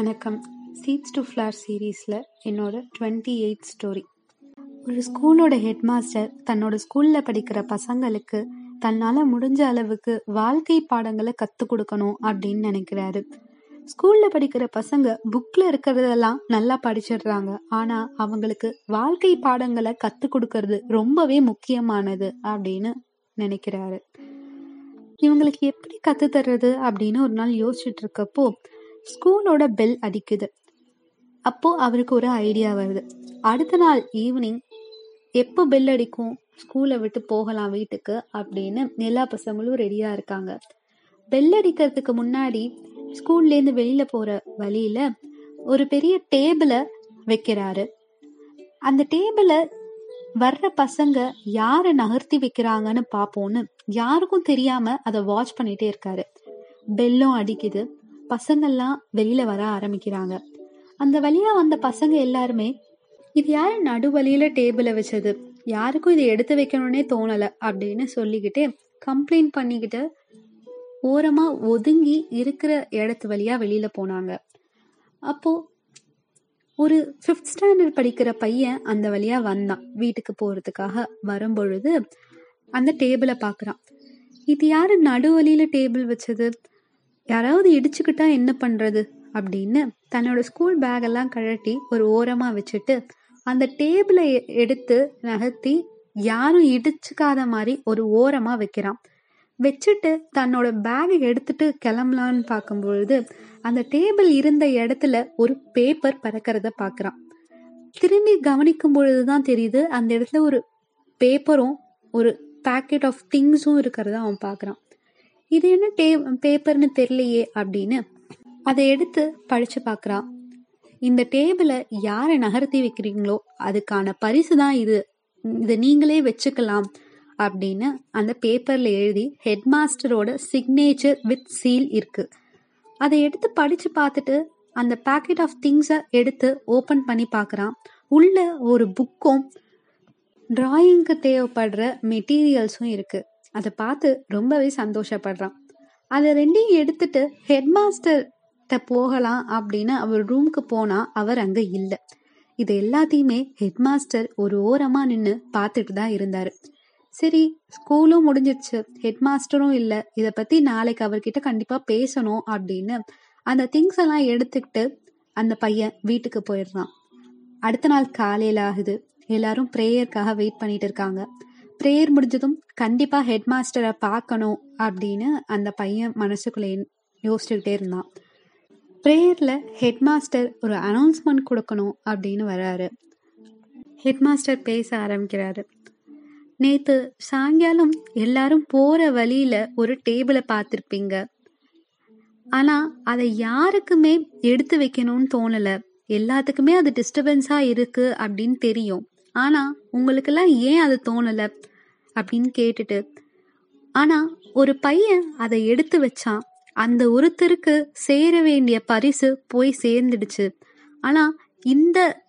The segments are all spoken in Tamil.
வணக்கம். சீட்ஸ் டு ஃப்ளார் சீரீஸில் என்னோட டுவெண்ட்டி எயிட் ஸ்டோரி ஒரு ஸ்கூலோட ஹெட் மாஸ்டர் தன்னோட ஸ்கூலில் படிக்கிற பசங்களுக்கு தன்னால் முடிஞ்ச அளவுக்கு வாழ்க்கை பாடங்களை கற்றுக் கொடுக்கணும் அப்படின்னு நினைக்கிறாரு. ஸ்கூலில் படிக்கிற பசங்க புக்கில் இருக்கிறதெல்லாம் நல்லா படிச்சிடுறாங்க. ஆனால் அவங்களுக்கு வாழ்க்கை பாடங்களை கற்றுக் கொடுக்கறது ரொம்பவே முக்கியமானது அப்படின்னு நினைக்கிறாரு. இவங்களுக்கு எப்படி கற்றுத்தர்றது அப்படின்னு ஒரு நாள் யோசிச்சுட்டு இருக்கப்போ ஸ்கூலோட பெல் அடிக்குது. அப்போ அவருக்கு ஒரு ஐடியா வருது. அடுத்த நாள் ஈவினிங் எப்போ பெல் அடிக்கும்? ஸ்கூலை விட்டு போகலாம் வீட்டுக்கு அப்படின்னு எல்லா பசங்களும் ரெடியா இருக்காங்க. பெல் அடிக்கிறதுக்கு முன்னாடி ஸ்கூல்லேருந்து வெளியில போற வழியில ஒரு பெரிய டேபிளை வைக்கிறாரு. அந்த டேபிளை வர்ற பசங்க யாரை நகர்த்தி வைக்கிறாங்கன்னு பார்ப்போன்னு யாருக்கும் தெரியாம அதை வாட்ச் பண்ணிட்டே இருக்காரு. பெல்லும் அடிக்குது. பசங்கள்லாம் வெளியில வர ஆரம்பிக்கிறாங்க. அந்த வழியா வந்த பசங்க எல்லாருமே இது யாரு நடுவழியில டேபிள வச்சது? யாருக்கும் இதை எடுத்து வைக்கணும்னே தோணல அப்படின்னு சொல்லிக்கிட்டு கம்ப்ளைண்ட் பண்ணிக்கிட்டு ஓரமா ஒதுங்கி இருக்கிற இடத்து வழியா வெளியில போனாங்க. அப்போ ஒரு ஃபிஃப்த் ஸ்டாண்டர்ட் படிக்கிற பையன் அந்த வழியா வந்தான் வீட்டுக்கு போறதுக்காக வரும்பொழுது அந்த டேபிளை பார்க்குறான். இது யாரு நடுவழியில டேபிள் வச்சது? யாராவது இடிச்சுக்கிட்டா என்ன பண்றது அப்படின்னு தன்னோட ஸ்கூல் பேகெல்லாம் கழட்டி ஒரு ஓரமா வச்சுட்டு அந்த டேபிளை எடுத்து நகர்த்தி யாரும் இடிச்சுக்காத மாதிரி ஒரு ஓரமா வைக்கிறான். வச்சுட்டு தன்னோட பேகை எடுத்துட்டு கிளம்பலான்னு பார்க்கும்பொழுது அந்த டேபிள் இருந்த இடத்துல ஒரு பேப்பர் பறக்கிறத பார்க்குறான். திரும்பி கவனிக்கும் பொழுதுதான் தெரியுது அந்த இடத்துல ஒரு பேப்பரும் ஒரு பேக்கெட் ஆஃப் திங்ஸும் இருக்கிறத அவன் பார்க்குறான். இது என்ன டே பேப்பர்னு தெரியலையே அப்படின்னு அதை எடுத்து படிச்சு பார்க்குறான் இந்த டேபிளை யாரை நகர்த்தி வைக்கிறீங்களோ அதுக்கான பரிசு தான் இது. இதை நீங்களே வச்சுக்கலாம் அப்படின்னு அந்த பேப்பர்ல எழுதி ஹெட் மாஸ்டரோட சிக்னேச்சர் வித் சீல் இருக்கு. அதை எடுத்து படிச்சு பார்த்துட்டு அந்த பேக்கெட் ஆஃப் திங்ஸை எடுத்து ஓப்பன் பண்ணி பார்க்குறான் உள்ள ஒரு புக்கும் டிராயிங்க்கு தேவைப்படுற மெட்டீரியல்ஸும் இருக்குது அதை பார்த்து ரொம்பவே சந்தோஷப்படுறான். அதை ரெண்டையும் எடுத்துட்டு ஹெட் மாஸ்டர்கிட்ட போகலாம் அப்படின்னு அவர் ரூமுக்கு போனா அவர் அங்க இல்லை. இது எல்லாத்தையுமே ஹெட் மாஸ்டர் ஒரு ஓரமா நின்று பார்த்துட்டு தான் இருந்தாரு. சரி ஸ்கூலும் முடிஞ்சிருச்சு. ஹெட் மாஸ்டரும் இல்லை. இதை பத்தி நாளைக்கு அவர்கிட்ட கண்டிப்பா பேசணும் அப்படின்னு அந்த திங்ஸ் எல்லாம் எடுத்துக்கிட்டு அந்த பையன் வீட்டுக்கு போயிடுறான். அடுத்த நாள் காலையில ஆகுது. எல்லாரும் ப்ரேயருக்காக வெயிட் பண்ணிட்டு இருக்காங்க. ப்ரேயர் முடிஞ்சதும் கண்டிப்பா ஹெட் மாஸ்டரை பார்க்கணும் அப்படின்னு அந்த பையன் மனசுக்குள்ளே யோசிச்சுக்கிட்டே இருந்தான். ப்ரேயரில் ஹெட் மாஸ்டர் ஒரு அனௌன்ஸ்மெண்ட் கொடுக்கணும் அப்படின்னு வராரு. ஹெட் மாஸ்டர் பேச ஆரம்பிக்கிறாரு. நேற்று சாயங்காலம் எல்லாரும் போற வழியில ஒரு டேபிளை பார்த்துருப்பீங்க. ஆனா அதை யாருக்குமே எடுத்து வைக்கணும்னு தோணல. எல்லாத்துக்குமே அது டிஸ்டர்பன்ஸா இருக்கு அப்படின்னு தெரியும். ஆனா உங்களுக்கெல்லாம் ஏன் அது தோணலை? அப்படின்னு கேட்டுட்டு ஆனா ஒரு பையன் அதை எடுத்து வச்சான். அந்த ஒருத்தருக்கு சேர வேண்டிய பரிசு போய் சேர்ந்துடுச்சு. ஆனா இந்த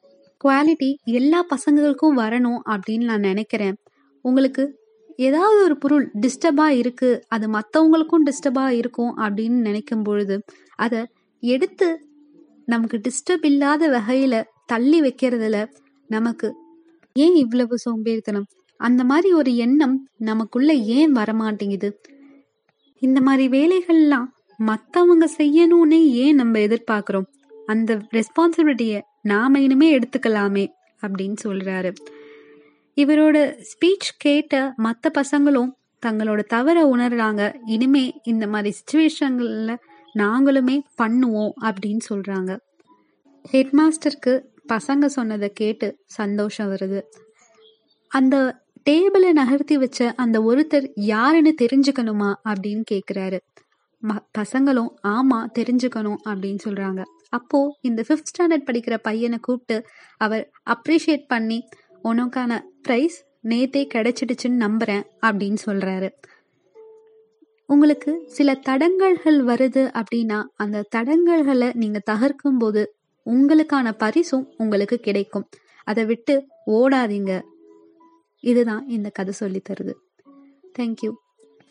குவாலிட்டி எல்லா பசங்களுக்கும் வரணும் அப்படின்னு நான் நினைக்கிறேன். உங்களுக்கு ஏதாவது ஒரு பொருள் டிஸ்டர்பா இருக்கு அது மற்றவங்களுக்கும் டிஸ்டர்பா இருக்கும் அப்படின்னு நினைக்கும் பொழுது அதை எடுத்து நமக்கு டிஸ்டர்ப் இல்லாத வகையில தள்ளி வைக்கிறதுல நமக்கு ஏன் இவ்வளவு சோம்பேறித்தனம்? அந்த மாதிரி ஒரு எண்ணம் நமக்குள்ள ஏன் வரமாட்டேங்குது? இந்த மாதிரி வேலைகள்லாம் மற்றவங்க செய்யணும்னே ஏன் நம்ம எதிர்பார்க்கிறோம்? அந்த ரெஸ்பான்சிபிலிட்டியை நாம இனிமே எடுத்துக்கலாமே அப்படின்னு சொல்றாரு. இவரோட ஸ்பீச் கேட்ட மற்ற பசங்களும் தங்களோட தவற உணர்றாங்க. இனிமே இந்த மாதிரி சுச்சுவேஷன்ல நாங்களுமே பண்ணுவோம் அப்படின்னு சொல்றாங்க. ஹெட் மாஸ்டருக்கு பசங்க சொன்னதை கேட்டு சந்தோஷம் வருது. அந்த டேபிளை நகர்த்தி வச்ச அந்த ஒருத்தர் யாருன்னு தெரிஞ்சுக்கணுமா அப்படின்னு கேக்குறாரு. பசங்களும் ஆமா தெரிஞ்சுக்கணும் அப்படின்னு சொல்றாங்க. அப்போ இந்த ஃபிஃப்த் ஸ்டாண்டர்ட் படிக்கிற பையனை கூப்பிட்டு அவர் அப்ரிஷியேட் பண்ணி உனக்கான ப்ரைஸ் நேத்தே கிடைச்சிடுச்சுன்னு நம்புறேன் அப்படின்னு சொல்றாரு. உங்களுக்கு சில தடங்கல்கள் வருது அப்படின்னா அந்த தடங்கல்களை நீங்க தகர்க்கும் போது உங்களுக்கான பரிசும் உங்களுக்கு கிடைக்கும். அதை விட்டு ஓடாதீங்க. இதுதான் இந்த கதை சொல்லி தருது தேங்க்யூ